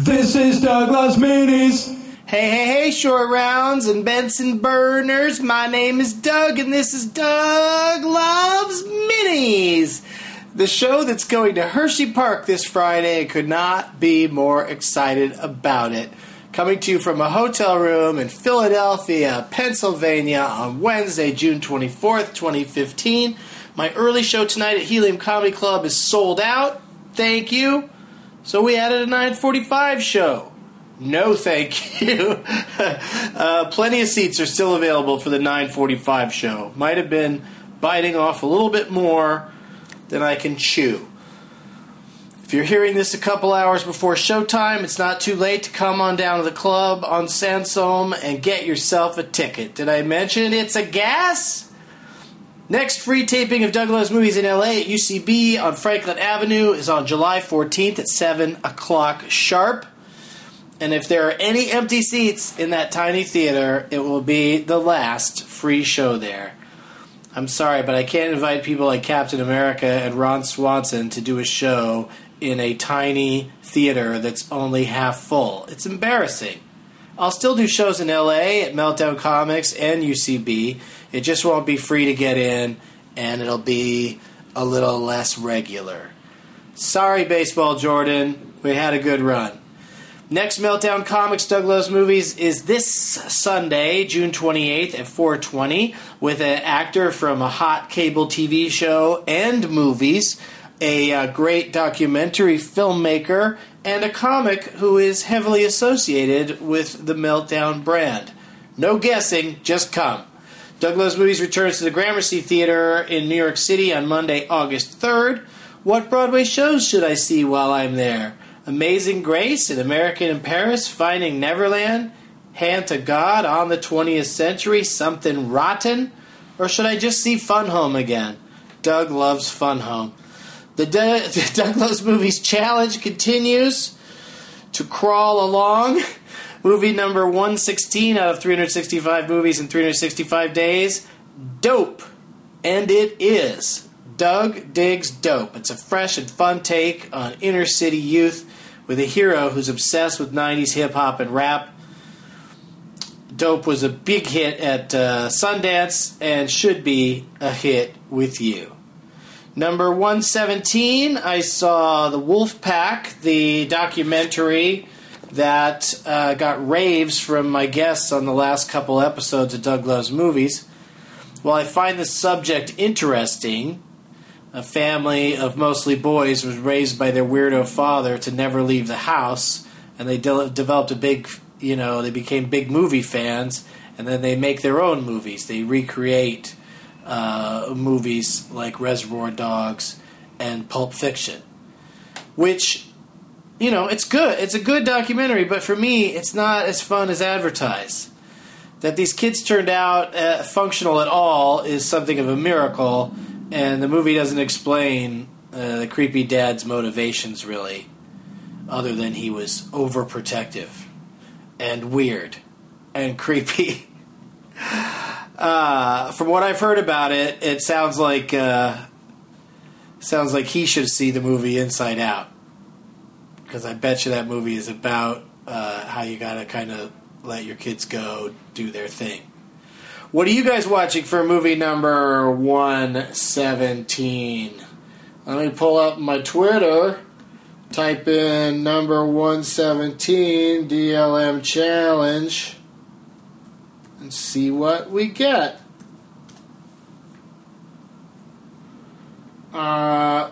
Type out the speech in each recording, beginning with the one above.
This is Doug Loves Minis. Hey, hey, hey, short rounds and Benson burners. My name is Doug, and this is Doug Loves Minis. The show that's going to Hershey Park this Friday. Could not be more excited about it. Coming to you from a hotel room in Philadelphia, Pennsylvania on Wednesday, June 24th, 2015. My early show tonight at Helium Comedy Club is sold out. Thank you. So we added a 945 show. No, thank you. uh, plenty of seats are still available for the 945 show. Might have been biting off a little bit more than I can chew. If you're hearing this a couple hours before showtime, it's not too late to come on down to the club on Sansom and get yourself a ticket. Did I mention it's a gas? Next free taping of Doug Loves Movies in LA at UCB on Franklin Avenue is on July 14th at 7 o'clock sharp. And if there are any empty seats in that tiny theater, it will be the last free show there. I'm sorry, but I can't invite people like Captain America and Ron Swanson to do a show in a tiny theater that's only half full. It's embarrassing. I'll still do shows in LA at Meltdown Comics and UCB. It just won't be free to get in, and it'll be a little less regular. Sorry, Baseball Jordan. We had a good run. Next Meltdown Comics Doug Loves Movies is this Sunday, June 28th at 420, with an actor from a hot cable TV show and movies a uh, great documentary filmmaker, and a comic who is heavily associated with the Meltdown brand. No guessing, just come. Doug Loves Movies returns to the Gramercy Theater in New York City on Monday, August 3rd. What Broadway shows should I see while I'm there? Amazing Grace, An American in Paris, Finding Neverland, Hand to God, On the 20th Century, Something Rotten? Or should I just see Fun Home again? Doug loves Fun Home. The, De- the Doug Loves Movies Challenge continues to crawl along. Movie number 116 out of 365 movies in 365 days. Dope. And it is. Doug Digs Dope. It's a fresh and fun take on inner city youth with a hero who's obsessed with 90s hip hop and rap. Dope was a big hit at uh, Sundance and should be a hit with you. Number 117, I saw The Wolf Pack, the documentary that uh, got raves from my guests on the last couple episodes of Doug Loves Movies. While I find the subject interesting, a family of mostly boys was raised by their weirdo father to never leave the house, and they de- developed a big, you know, they became big movie fans, and then they make their own movies. They recreate uh, movies like Reservoir Dogs and Pulp Fiction, which you know it's good. It's a good documentary, but for me, it's not as fun as advertised. That these kids turned out uh, functional at all is something of a miracle, and the movie doesn't explain uh, the creepy dad's motivations really, other than he was overprotective and weird and creepy. Uh, from what I've heard about it, it sounds like uh, sounds like he should see the movie Inside Out because I bet you that movie is about uh, how you gotta kind of let your kids go do their thing. What are you guys watching for movie number one seventeen? Let me pull up my Twitter. Type in number one seventeen DLM challenge and see what we get. Uh,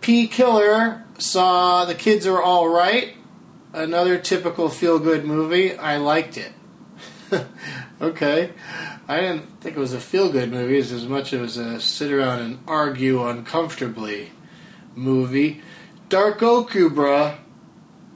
P Killer saw The Kids Are All Right, another typical feel good movie. I liked it. okay. I didn't think it was a feel good movie as much as a sit around and argue uncomfortably movie. Dark Goku, bruh.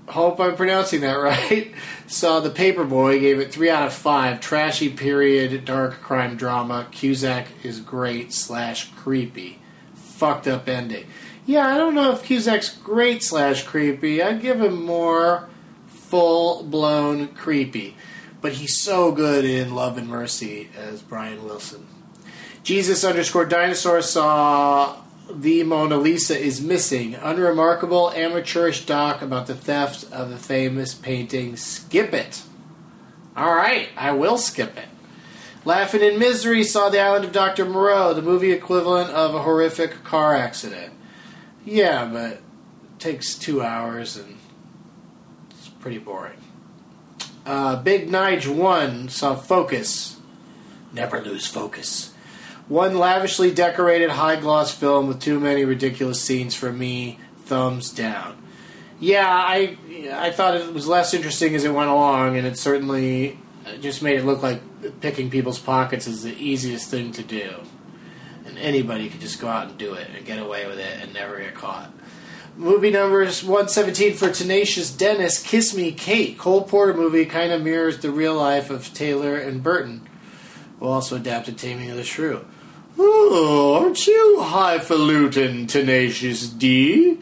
Hope I'm pronouncing that right. Saw The Paperboy, gave it 3 out of 5. Trashy period, dark crime drama. Cusack is great slash creepy. Fucked up ending. Yeah, I don't know if Cusack's great slash creepy. I'd give him more full blown creepy. But he's so good in Love and Mercy as Brian Wilson. Jesus underscore dinosaur saw The Mona Lisa is Missing. Unremarkable amateurish doc about the theft of the famous painting. Skip it. All right, I will skip it. Laughing in Misery saw The Island of Dr. Moreau, the movie equivalent of a horrific car accident. Yeah, but takes two hours and it's pretty boring. Uh, Big Nige 1 saw Focus. Never lose focus. One lavishly decorated high gloss film with too many ridiculous scenes for me. Thumbs down. Yeah, I I thought it was less interesting as it went along, and it certainly just made it look like picking people's pockets is the easiest thing to do. And anybody could just go out and do it and get away with it and never get caught. Movie numbers 117 for Tenacious Dennis, Kiss Me Kate. Cole Porter movie kind of mirrors the real life of Taylor and Burton. Who also adapted Taming of the Shrew. Oh, aren't you highfalutin, Tenacious D?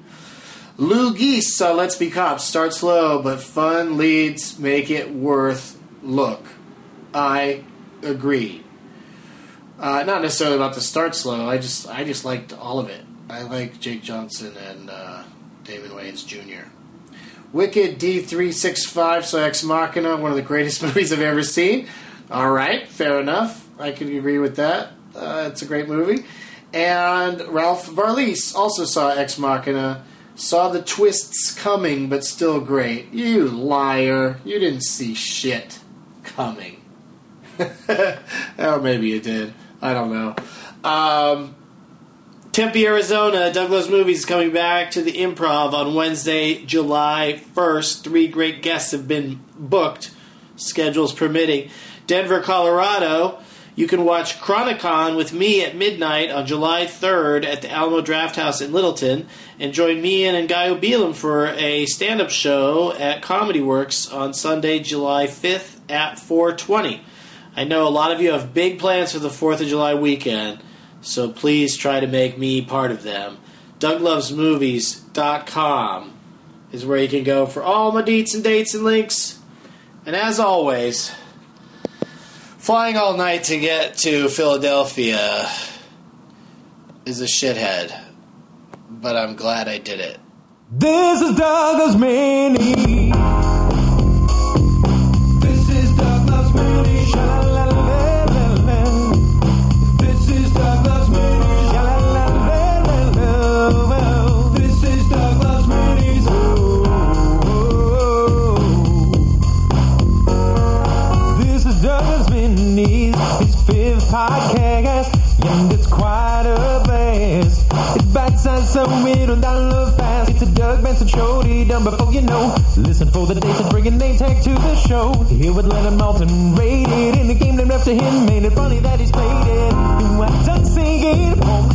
Lou Geese Let's Be Cops. Start slow, but fun leads make it worth look. I agree. Uh, not necessarily about the start slow. I just I just liked all of it. I like Jake Johnson and uh, Damon Wayans Jr. Wicked D365, so Ex Machina, one of the greatest movies I've ever seen. All right, fair enough. I can agree with that. Uh, it's a great movie. And Ralph Varlies also saw Ex Machina. Saw the twists coming, but still great. You liar. You didn't see shit coming. or maybe you did. I don't know. Um, Tempe, Arizona. Doug Loves Movies coming back to the Improv on Wednesday, July 1st. Three great guests have been booked, schedules permitting. Denver, Colorado. You can watch Chronicon with me at midnight on July 3rd at the Alamo Drafthouse in Littleton, and join me and Ngaio Bealum for a stand-up show at Comedy Works on Sunday, July 5th at 420. I know a lot of you have big plans for the 4th of July weekend, so please try to make me part of them. DougLovesMovies.com is where you can go for all my deets and dates and links. And as always, flying all night to get to Philadelphia is a shithead, but I'm glad I did it. This is Doug Loves Mini. This is Doug Loves Mini. This is Douglas podcast. And it's quite a blast. It's bite-sized so we don't download fast. It's a Doug Benson show, done before you know. Listen for the dates and bring a name tag to the show. Here with Leonard Maltin, rated in the game named after him. Made it funny that he's played it. You want singing on the